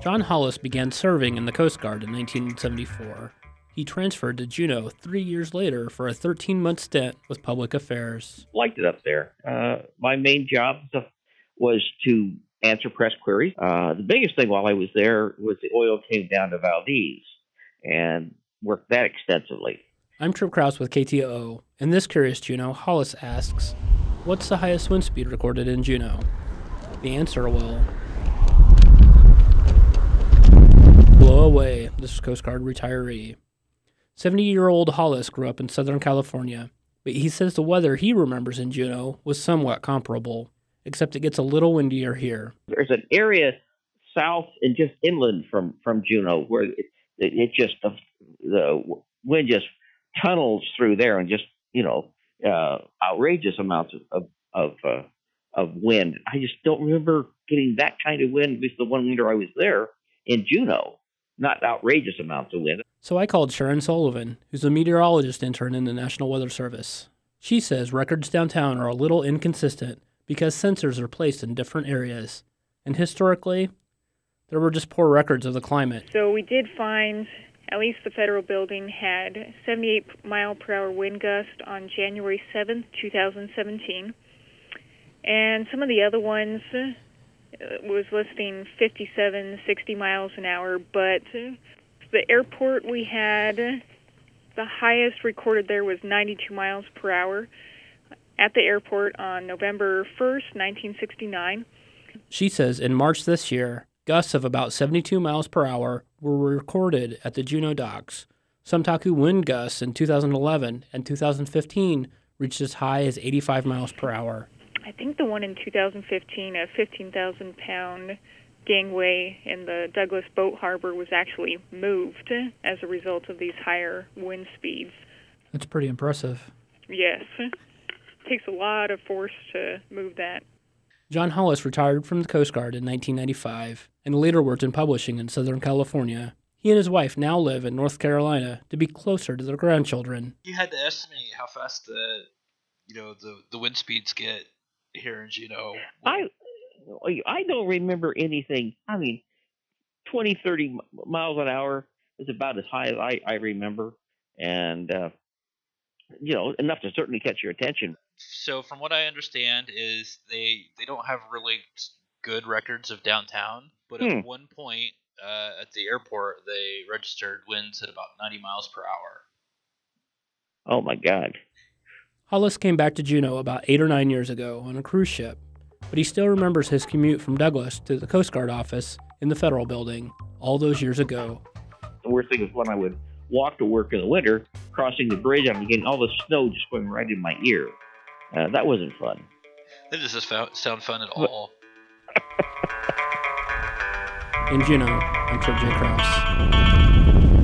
John Hollis began serving in the Coast Guard in 1974. He transferred to Juneau three years later for a 13 month stint with public affairs. Liked it up there. Uh, my main job was to answer press queries. Uh, the biggest thing while I was there was the oil came down to Valdez and worked that extensively. I'm Tripp Crouse with KTOO, and this Curious Juneau, Hollis asks, What's the highest wind speed recorded in Juneau? The answer will away this is Coast Guard retiree. 70 year old Hollis grew up in Southern California, but he says the weather he remembers in Juneau was somewhat comparable, except it gets a little windier here. There's an area south and just inland from, from Juneau where it, it, just, the, the wind just tunnels through there and just, you know, uh, outrageous amounts of, of, of, uh, of wind. I just don't remember getting that kind of wind, at least the one winter I was there in Juneau. Not outrageous amounts of wind. So I called Sharon Sullivan, who's a meteorologist intern in the National Weather Service. She says records downtown are a little inconsistent because sensors are placed in different areas. And historically, there were just poor records of the climate. So we did find at least the federal building had 78 mile per hour wind gust on January 7th, 2017. And some of the other ones was listing 57, 60 miles an hour, but the airport we had, the highest recorded there was 92 miles per hour at the airport on November 1st, 1969. She says in March this year, gusts of about 72 miles per hour were recorded at the Juneau docks. Some Taku wind gusts in 2011 and 2015 reached as high as 85 miles per hour. I think the one in 2015, a 15,000 pound gangway in the Douglas Boat Harbor was actually moved as a result of these higher wind speeds. That's pretty impressive. Yes. It takes a lot of force to move that. John Hollis retired from the Coast Guard in 1995 and later worked in publishing in Southern California. He and his wife now live in North Carolina to be closer to their grandchildren. You had to estimate how fast the, you know, the the wind speeds get here in Juneau. I I don't remember anything. I mean, 20, 30 miles an hour is about as high as I, I remember. And, uh, you know, enough to certainly catch your attention. So, from what I understand, is they they don't have really good records of downtown, but Hmm. at one point uh, at the airport, they registered winds at about 90 miles per hour. Oh, my God. Hollis came back to Juneau about eight or nine years ago on a cruise ship, but he still remembers his commute from Douglas to the Coast Guard office in the Federal Building all those years ago. The worst thing was when I would walk to work in the winter, crossing the bridge, I'm getting all the snow just going right in my ear. Uh, that wasn't fun. That doesn't sound fun at all. In Juneau, I'm Tripp J. Crouse.